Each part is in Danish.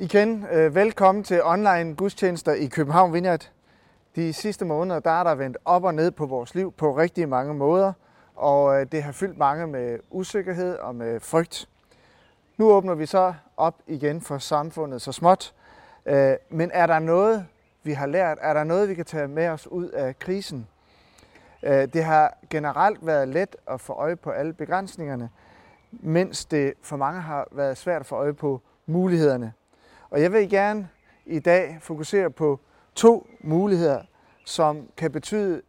Igen, øh, velkommen til online gudstjenester i København Vineyard. De sidste måneder der er der vendt op og ned på vores liv på rigtig mange måder, og øh, det har fyldt mange med usikkerhed og med frygt. Nu åbner vi så op igen for samfundet så småt. Øh, men er der noget, vi har lært? Er der noget, vi kan tage med os ud af krisen? Det har generelt været let at få øje på alle begrænsningerne, mens det for mange har været svært at få øje på mulighederne. Og jeg vil gerne i dag fokusere på to muligheder, som kan betyde,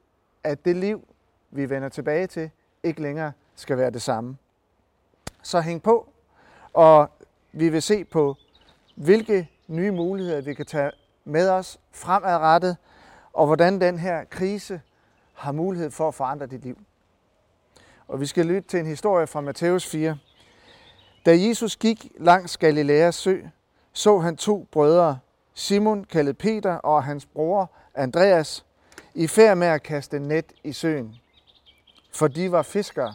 at det liv, vi vender tilbage til, ikke længere skal være det samme. Så hæng på, og vi vil se på, hvilke nye muligheder vi kan tage med os fremadrettet, og hvordan den her krise har mulighed for at forandre dit liv. Og vi skal lytte til en historie fra Matthæus 4. Da Jesus gik langs Galileas sø, så han to brødre, Simon kaldet Peter og hans bror Andreas, i færd med at kaste net i søen, for de var fiskere.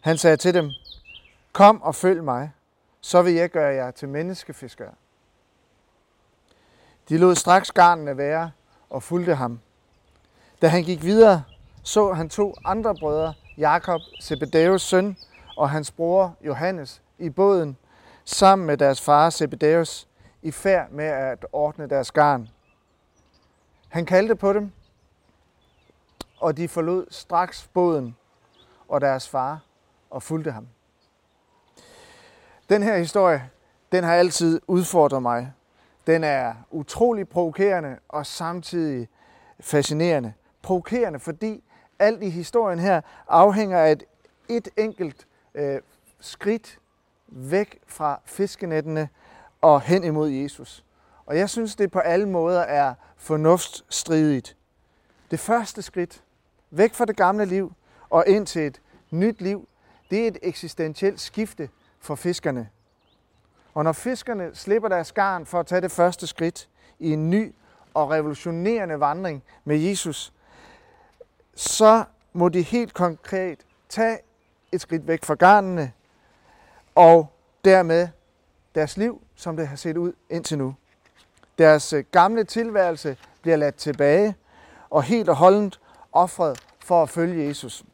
Han sagde til dem, kom og følg mig, så vil jeg gøre jer til menneskefiskere. De lod straks garnene være og fulgte ham. Da han gik videre, så han to andre brødre, Jakob, Zebedeus søn, og hans bror Johannes, i båden sammen med deres far Zebedeus i færd med at ordne deres garn. Han kaldte på dem, og de forlod straks båden og deres far og fulgte ham. Den her historie, den har altid udfordret mig. Den er utrolig provokerende og samtidig fascinerende. Provokerende, fordi alt i historien her afhænger af et, et enkelt øh, skridt væk fra fiskenettene og hen imod Jesus. Og jeg synes, det på alle måder er fornuftsstridigt. Det første skridt, væk fra det gamle liv og ind til et nyt liv, det er et eksistentielt skifte for fiskerne. Og når fiskerne slipper deres garn for at tage det første skridt i en ny og revolutionerende vandring med Jesus, så må de helt konkret tage et skridt væk fra garnene og dermed deres liv, som det har set ud indtil nu. Deres øh, gamle tilværelse bliver ladt tilbage og helt og holdent offret for at følge Jesus.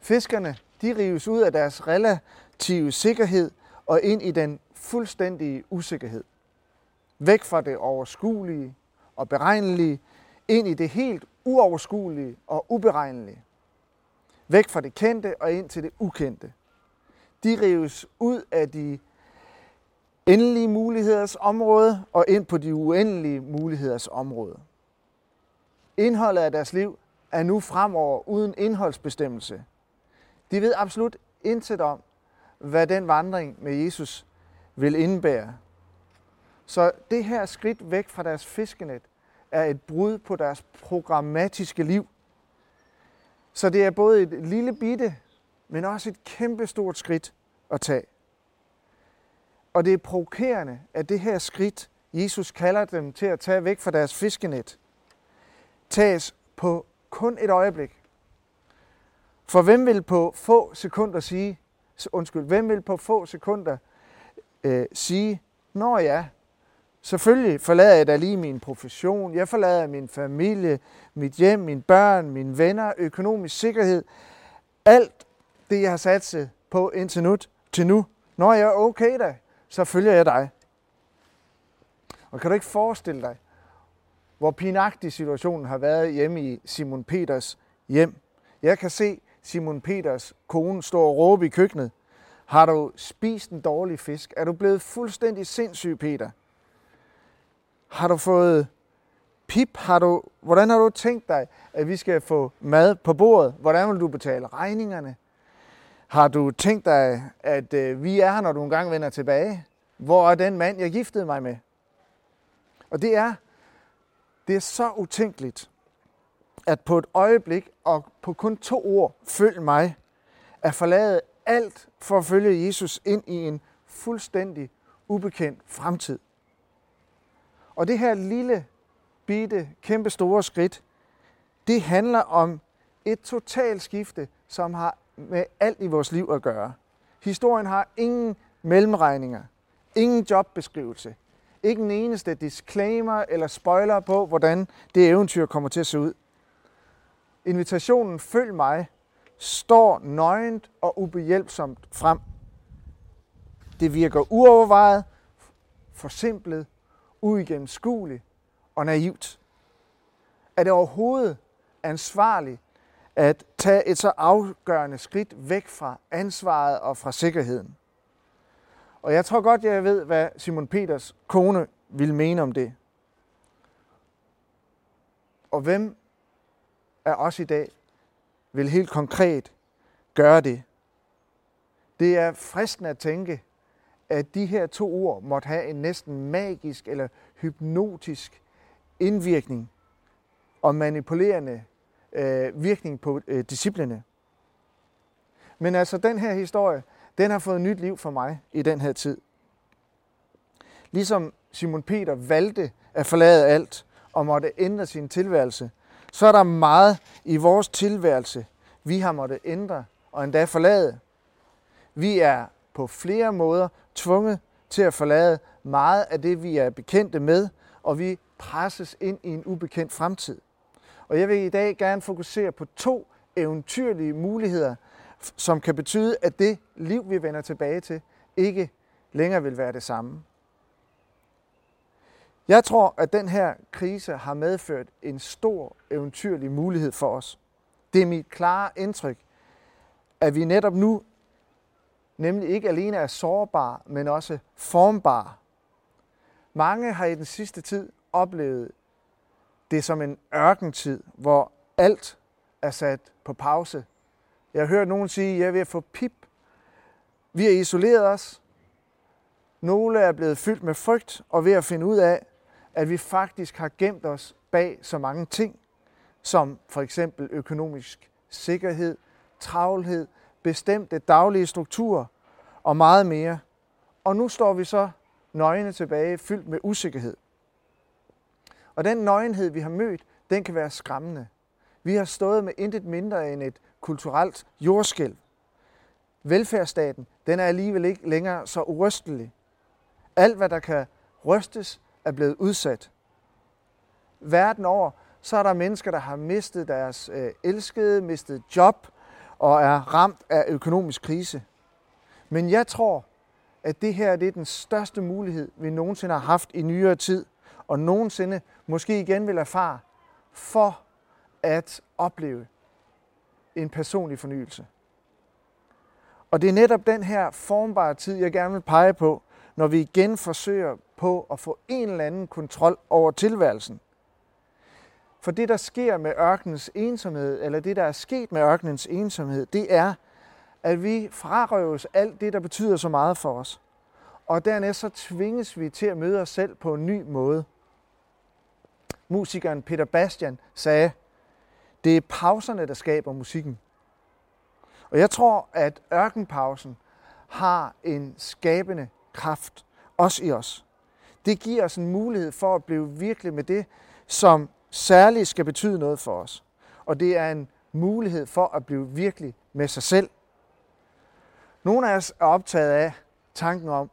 Fiskerne de rives ud af deres relative sikkerhed og ind i den fuldstændige usikkerhed. Væk fra det overskuelige og beregnelige, ind i det helt uoverskuelige og uberegnelige. Væk fra det kendte og ind til det ukendte de rives ud af de endelige muligheders område og ind på de uendelige muligheders område. Indholdet af deres liv er nu fremover uden indholdsbestemmelse. De ved absolut intet om, hvad den vandring med Jesus vil indebære. Så det her skridt væk fra deres fiskenet er et brud på deres programmatiske liv. Så det er både et lille bitte men også et kæmpestort skridt at tage. Og det er provokerende, at det her skridt, Jesus kalder dem til at tage væk fra deres fiskenet, tages på kun et øjeblik. For hvem vil på få sekunder sige, undskyld, hvem vil på få sekunder øh, sige, når ja, selvfølgelig forlader jeg da lige min profession, jeg forlader min familie, mit hjem, mine børn, mine venner, økonomisk sikkerhed, alt det, jeg har sat på indtil nu, til nu. Når jeg er okay da, så følger jeg dig. Og kan du ikke forestille dig, hvor pinagtig situationen har været hjemme i Simon Peters hjem. Jeg kan se Simon Peters kone stå og råbe i køkkenet. Har du spist en dårlig fisk? Er du blevet fuldstændig sindssyg, Peter? Har du fået pip? Har du, hvordan har du tænkt dig, at vi skal få mad på bordet? Hvordan vil du betale regningerne? Har du tænkt dig, at øh, vi er her, når du engang vender tilbage? Hvor er den mand, jeg giftede mig med? Og det er, det er så utænkeligt, at på et øjeblik og på kun to ord, følg mig, at forlade alt for at følge Jesus ind i en fuldstændig ubekendt fremtid. Og det her lille, bitte, kæmpe store skridt, det handler om et totalt skifte, som har med alt i vores liv at gøre. Historien har ingen mellemregninger, Ingen jobbeskrivelse. Ikke en eneste disclaimer eller spoiler på, hvordan det eventyr kommer til at se ud. Invitationen Følg mig står nøgent og ubehjælpsomt frem. Det virker uovervejet, forsimplet, uigennemskueligt og naivt. Er det overhovedet ansvarligt at tage et så afgørende skridt væk fra ansvaret og fra sikkerheden? Og jeg tror godt, jeg ved, hvad Simon Peters kone vil mene om det. Og hvem af os i dag vil helt konkret gøre det? Det er fristende at tænke, at de her to ord måtte have en næsten magisk eller hypnotisk indvirkning og manipulerende øh, virkning på øh, disciplene. Men altså, den her historie, den har fået nyt liv for mig i den her tid. Ligesom Simon Peter valgte at forlade alt og måtte ændre sin tilværelse, så er der meget i vores tilværelse, vi har måttet ændre og endda forlade. Vi er på flere måder tvunget til at forlade meget af det, vi er bekendte med, og vi presses ind i en ubekendt fremtid. Og jeg vil i dag gerne fokusere på to eventyrlige muligheder, som kan betyde, at det liv, vi vender tilbage til, ikke længere vil være det samme. Jeg tror, at den her krise har medført en stor eventyrlig mulighed for os. Det er mit klare indtryk, at vi netop nu nemlig ikke alene er sårbare, men også formbare. Mange har i den sidste tid oplevet det som en ørkentid, hvor alt er sat på pause. Jeg har hørt nogen sige, at jeg er ved at få pip. Vi har isoleret os. Nogle er blevet fyldt med frygt og ved at finde ud af, at vi faktisk har gemt os bag så mange ting, som for eksempel økonomisk sikkerhed, travlhed, bestemte daglige strukturer og meget mere. Og nu står vi så nøgne tilbage, fyldt med usikkerhed. Og den nøgenhed, vi har mødt, den kan være skræmmende. Vi har stået med intet mindre end et kulturelt jordskælv. Velfærdsstaten, den er alligevel ikke længere så urystelig. Alt, hvad der kan rystes, er blevet udsat. Verden over, så er der mennesker, der har mistet deres øh, elskede, mistet job og er ramt af økonomisk krise. Men jeg tror, at det her det er den største mulighed, vi nogensinde har haft i nyere tid, og nogensinde måske igen vil erfare, for at opleve en personlig fornyelse. Og det er netop den her formbare tid, jeg gerne vil pege på, når vi igen forsøger på at få en eller anden kontrol over tilværelsen. For det, der sker med ørkenens ensomhed, eller det, der er sket med ørkenens ensomhed, det er, at vi frarøves alt det, der betyder så meget for os. Og dernæst så tvinges vi til at møde os selv på en ny måde. Musikeren Peter Bastian sagde, det er pauserne, der skaber musikken. Og jeg tror, at ørkenpausen har en skabende kraft, også i os. Det giver os en mulighed for at blive virkelig med det, som særligt skal betyde noget for os. Og det er en mulighed for at blive virkelig med sig selv. Nogle af os er optaget af tanken om,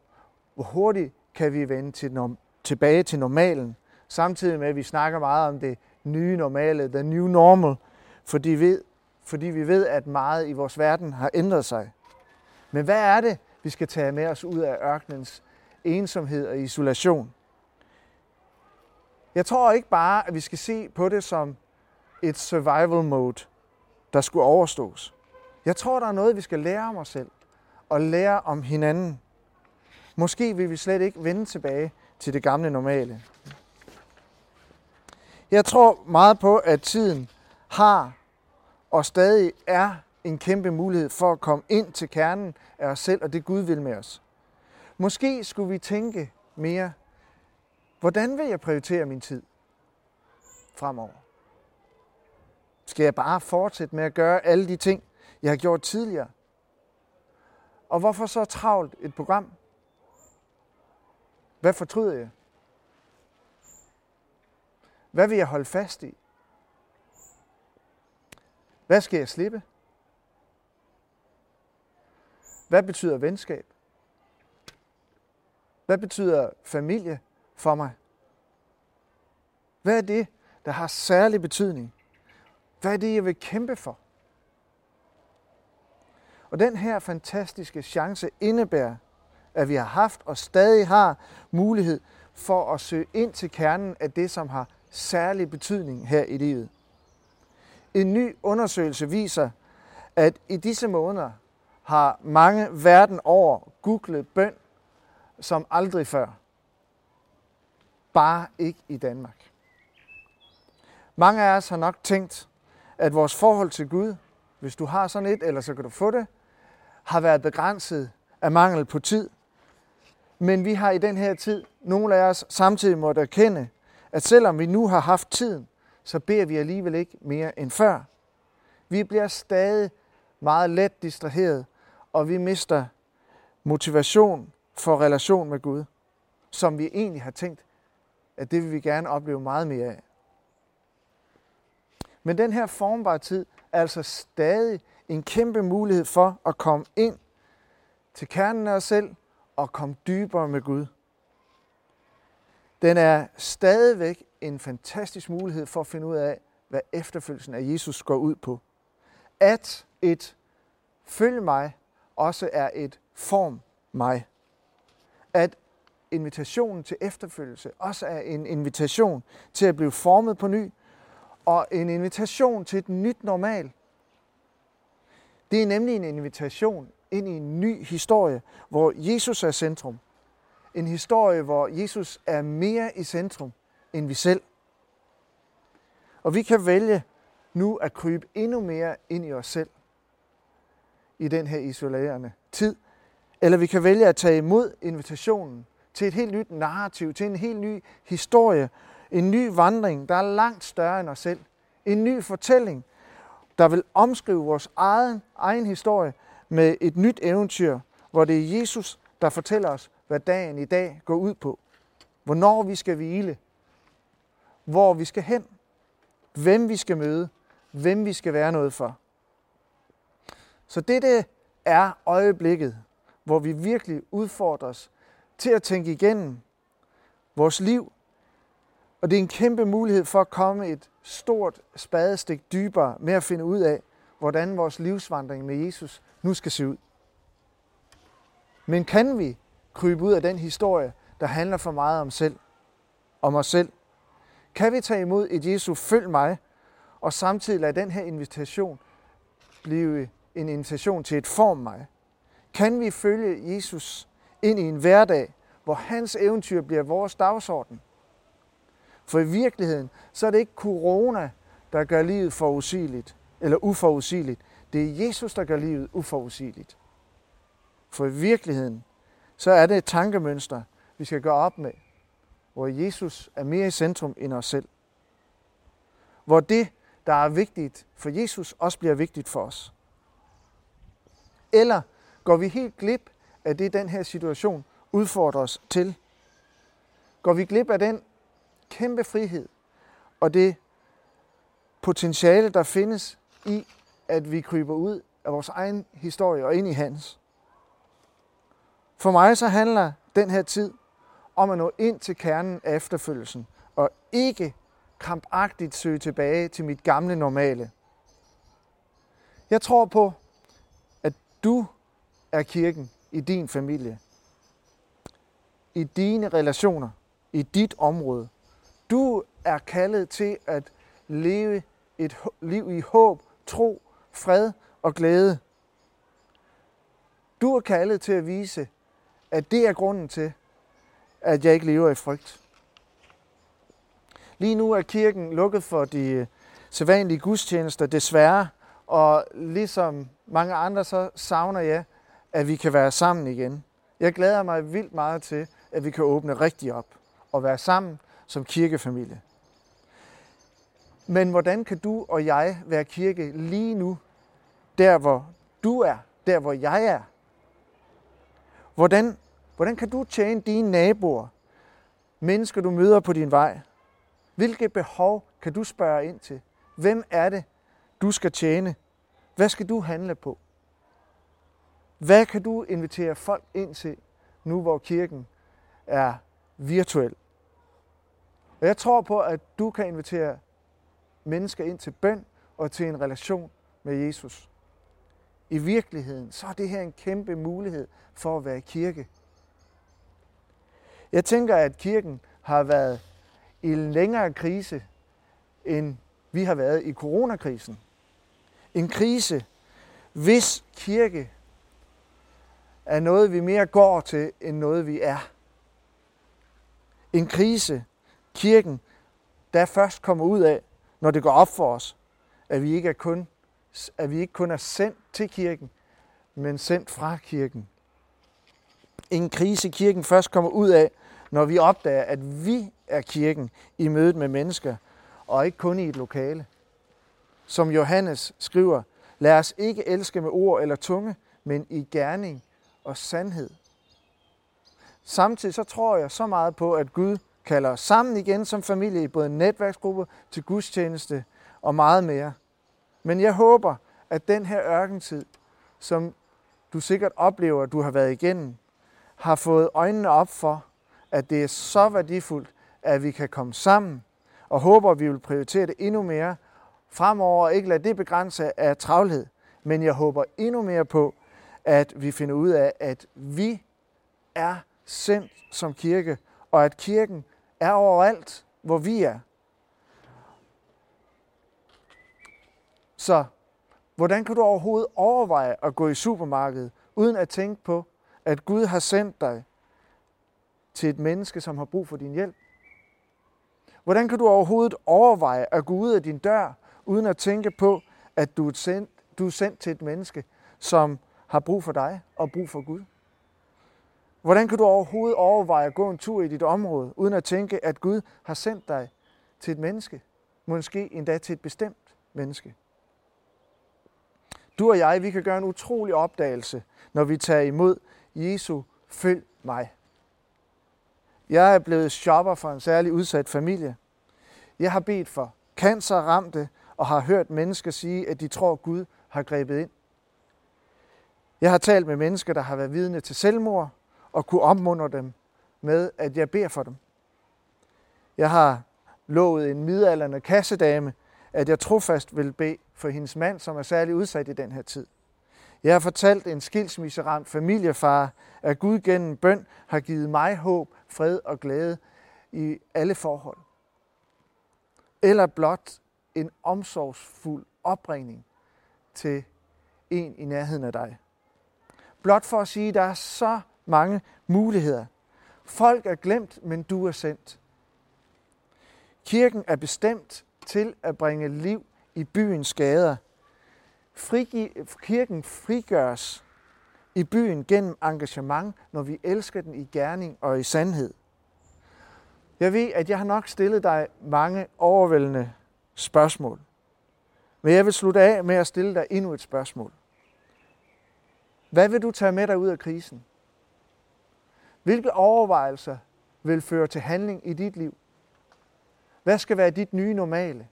hvor hurtigt kan vi vende til, tilbage til normalen, samtidig med, at vi snakker meget om det nye normale, the new normal, fordi vi, fordi vi ved, at meget i vores verden har ændret sig. Men hvad er det, vi skal tage med os ud af ørkenens ensomhed og isolation? Jeg tror ikke bare, at vi skal se på det som et survival mode, der skulle overstås. Jeg tror, der er noget, vi skal lære om os selv og lære om hinanden. Måske vil vi slet ikke vende tilbage til det gamle normale. Jeg tror meget på, at tiden har og stadig er en kæmpe mulighed for at komme ind til kernen af os selv og det Gud vil med os. Måske skulle vi tænke mere, hvordan vil jeg prioritere min tid fremover? Skal jeg bare fortsætte med at gøre alle de ting, jeg har gjort tidligere? Og hvorfor så travlt et program? Hvad fortryder jeg? Hvad vil jeg holde fast i? Hvad skal jeg slippe? Hvad betyder venskab? Hvad betyder familie for mig? Hvad er det, der har særlig betydning? Hvad er det, jeg vil kæmpe for? Og den her fantastiske chance indebærer, at vi har haft og stadig har mulighed for at søge ind til kernen af det, som har særlig betydning her i livet. En ny undersøgelse viser, at i disse måneder har mange verden over googlet bøn som aldrig før. Bare ikke i Danmark. Mange af os har nok tænkt, at vores forhold til Gud, hvis du har sådan et, eller så kan du få det, har været begrænset af mangel på tid. Men vi har i den her tid, nogle af os samtidig måtte erkende, at selvom vi nu har haft tiden, så beder vi alligevel ikke mere end før. Vi bliver stadig meget let distraheret, og vi mister motivation for relation med Gud, som vi egentlig har tænkt, at det vil vi gerne opleve meget mere af. Men den her formbare tid er altså stadig en kæmpe mulighed for at komme ind til kernen af os selv og komme dybere med Gud. Den er stadigvæk en fantastisk mulighed for at finde ud af, hvad efterfølgelsen af Jesus går ud på. At et følg mig også er et form mig. At invitationen til efterfølgelse også er en invitation til at blive formet på ny, og en invitation til et nyt normal. Det er nemlig en invitation ind i en ny historie, hvor Jesus er centrum. En historie, hvor Jesus er mere i centrum end vi selv. Og vi kan vælge nu at krybe endnu mere ind i os selv i den her isolerende tid. Eller vi kan vælge at tage imod invitationen til et helt nyt narrativ, til en helt ny historie, en ny vandring, der er langt større end os selv. En ny fortælling, der vil omskrive vores egen, egen historie med et nyt eventyr, hvor det er Jesus, der fortæller os, hvad dagen i dag går ud på. Hvornår vi skal hvile. Hvor vi skal hen. Hvem vi skal møde. Hvem vi skal være noget for. Så dette er øjeblikket, hvor vi virkelig udfordres til at tænke igennem vores liv. Og det er en kæmpe mulighed for at komme et stort spadestik dybere med at finde ud af, hvordan vores livsvandring med Jesus nu skal se ud. Men kan vi krybe ud af den historie, der handler for meget om selv, om os selv? Kan vi tage imod et Jesu følg mig, og samtidig lade den her invitation blive en invitation til et form mig? Kan vi følge Jesus ind i en hverdag, hvor hans eventyr bliver vores dagsorden? For i virkeligheden, så er det ikke corona, der gør livet forudsigeligt eller uforudsigeligt. Det er Jesus, der gør livet uforudsigeligt. For i virkeligheden, så er det et tankemønster, vi skal gøre op med, hvor Jesus er mere i centrum end os selv. Hvor det, der er vigtigt for Jesus, også bliver vigtigt for os. Eller går vi helt glip af det, den her situation udfordrer os til? Går vi glip af den kæmpe frihed og det potentiale, der findes i, at vi kryber ud af vores egen historie og ind i hans? For mig så handler den her tid om at nå ind til kernen af efterfølgelsen, og ikke krampagtigt søge tilbage til mit gamle normale. Jeg tror på, at du er kirken i din familie, i dine relationer, i dit område. Du er kaldet til at leve et liv i håb, tro, fred og glæde. Du er kaldet til at vise, at det er grunden til, at jeg ikke lever i frygt. Lige nu er kirken lukket for de sædvanlige gudstjenester, desværre. Og ligesom mange andre, så savner jeg, at vi kan være sammen igen. Jeg glæder mig vildt meget til, at vi kan åbne rigtig op og være sammen som kirkefamilie. Men hvordan kan du og jeg være kirke lige nu, der hvor du er, der hvor jeg er? Hvordan, hvordan kan du tjene dine naboer, mennesker du møder på din vej? Hvilke behov kan du spørge ind til? Hvem er det, du skal tjene? Hvad skal du handle på? Hvad kan du invitere folk ind til, nu hvor kirken er virtuel. Og jeg tror på, at du kan invitere mennesker ind til bøn og til en relation med Jesus. I virkeligheden, så er det her en kæmpe mulighed for at være kirke. Jeg tænker, at kirken har været i en længere krise, end vi har været i coronakrisen. En krise, hvis kirke er noget, vi mere går til, end noget, vi er. En krise, kirken, der først kommer ud af, når det går op for os, at vi ikke, er kun, at vi ikke kun er sendt til kirken, men sendt fra kirken. En krise, kirken først kommer ud af, når vi opdager, at vi er kirken i mødet med mennesker, og ikke kun i et lokale. Som Johannes skriver, lad os ikke elske med ord eller tunge, men i gerning og sandhed. Samtidig så tror jeg så meget på, at Gud kalder os sammen igen som familie i både netværksgruppe til gudstjeneste og meget mere. Men jeg håber, at den her ørkentid, som du sikkert oplever, at du har været igennem, har fået øjnene op for, at det er så værdifuldt, at vi kan komme sammen, og håber, at vi vil prioritere det endnu mere fremover, og ikke lade det begrænse af travlhed. Men jeg håber endnu mere på, at vi finder ud af, at vi er sendt som kirke, og at kirken er overalt, hvor vi er. Så hvordan kan du overhovedet overveje at gå i supermarkedet, uden at tænke på, at Gud har sendt dig til et menneske, som har brug for din hjælp? Hvordan kan du overhovedet overveje at gå ud af din dør, uden at tænke på, at du er sendt, du er sendt til et menneske, som har brug for dig og brug for Gud? Hvordan kan du overhovedet overveje at gå en tur i dit område, uden at tænke, at Gud har sendt dig til et menneske? Måske endda til et bestemt menneske. Du og jeg, vi kan gøre en utrolig opdagelse, når vi tager imod Jesu følg mig. Jeg er blevet shopper for en særlig udsat familie. Jeg har bedt for cancerramte og har hørt mennesker sige, at de tror, at Gud har grebet ind. Jeg har talt med mennesker, der har været vidne til selvmord, og kunne opmuntre dem med, at jeg beder for dem. Jeg har lovet en midalderne kassedame, at jeg trofast vil bede for hendes mand, som er særlig udsat i den her tid. Jeg har fortalt en skilsmisseramt familiefar, at Gud gennem bøn har givet mig håb, fred og glæde i alle forhold. Eller blot en omsorgsfuld opringning til en i nærheden af dig. Blot for at sige, at der er så mange muligheder. Folk er glemt, men du er sendt. Kirken er bestemt til at bringe liv i byens gader. Frigi, kirken frigøres i byen gennem engagement, når vi elsker den i gerning og i sandhed. Jeg ved, at jeg har nok stillet dig mange overvældende spørgsmål. Men jeg vil slutte af med at stille dig endnu et spørgsmål. Hvad vil du tage med dig ud af krisen? Hvilke overvejelser vil føre til handling i dit liv? Hvad skal være dit nye normale?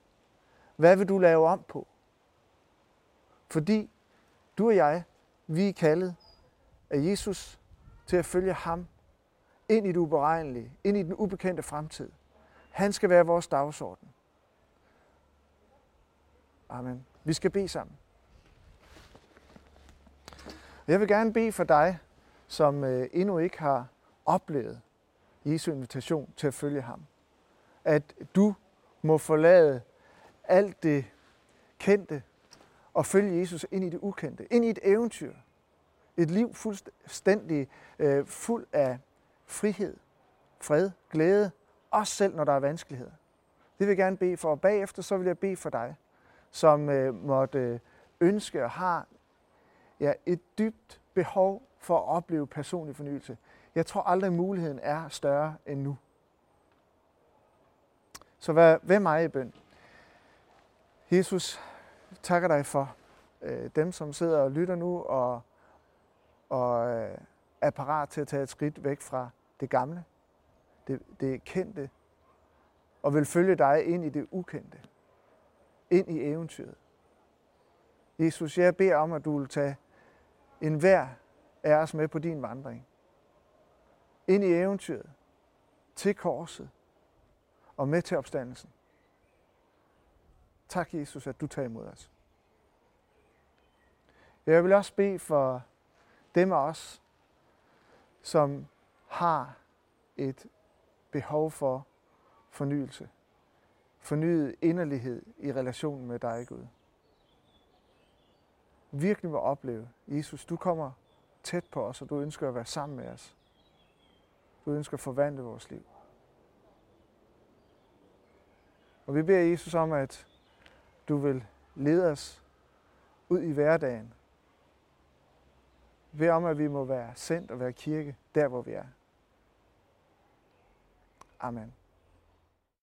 Hvad vil du lave om på? Fordi du og jeg, vi er kaldet af Jesus til at følge ham ind i det uberegnelige, ind i den ubekendte fremtid. Han skal være vores dagsorden. Amen. Vi skal bede sammen. Jeg vil gerne bede for dig, som øh, endnu ikke har oplevet Jesu invitation til at følge ham. At du må forlade alt det kendte og følge Jesus ind i det ukendte, ind i et eventyr. Et liv fuldstændig øh, fuld af frihed, fred, glæde, også selv når der er vanskeligheder. Det vil jeg gerne bede for, og bagefter så vil jeg bede for dig, som øh, måtte øh, ønske og har ja, et dybt behov for at opleve personlig fornyelse. Jeg tror aldrig, muligheden er større end nu. Så vær ved mig i bøn. Jesus, takker dig for øh, dem, som sidder og lytter nu og, og øh, er parat til at tage et skridt væk fra det gamle, det, det kendte, og vil følge dig ind i det ukendte, ind i eventyret. Jesus, jeg beder om, at du vil tage enhver af os med på din vandring ind i eventyret, til korset og med til opstandelsen. Tak, Jesus, at du tager imod os. Jeg vil også bede for dem af os, som har et behov for fornyelse. Fornyet inderlighed i relationen med dig, Gud. Virkelig må opleve, Jesus, du kommer tæt på os, og du ønsker at være sammen med os. Du ønsker at forvandle vores liv. Og vi beder Jesus om, at du vil lede os ud i hverdagen. Ved om, at vi må være sendt og være kirke der, hvor vi er. Amen.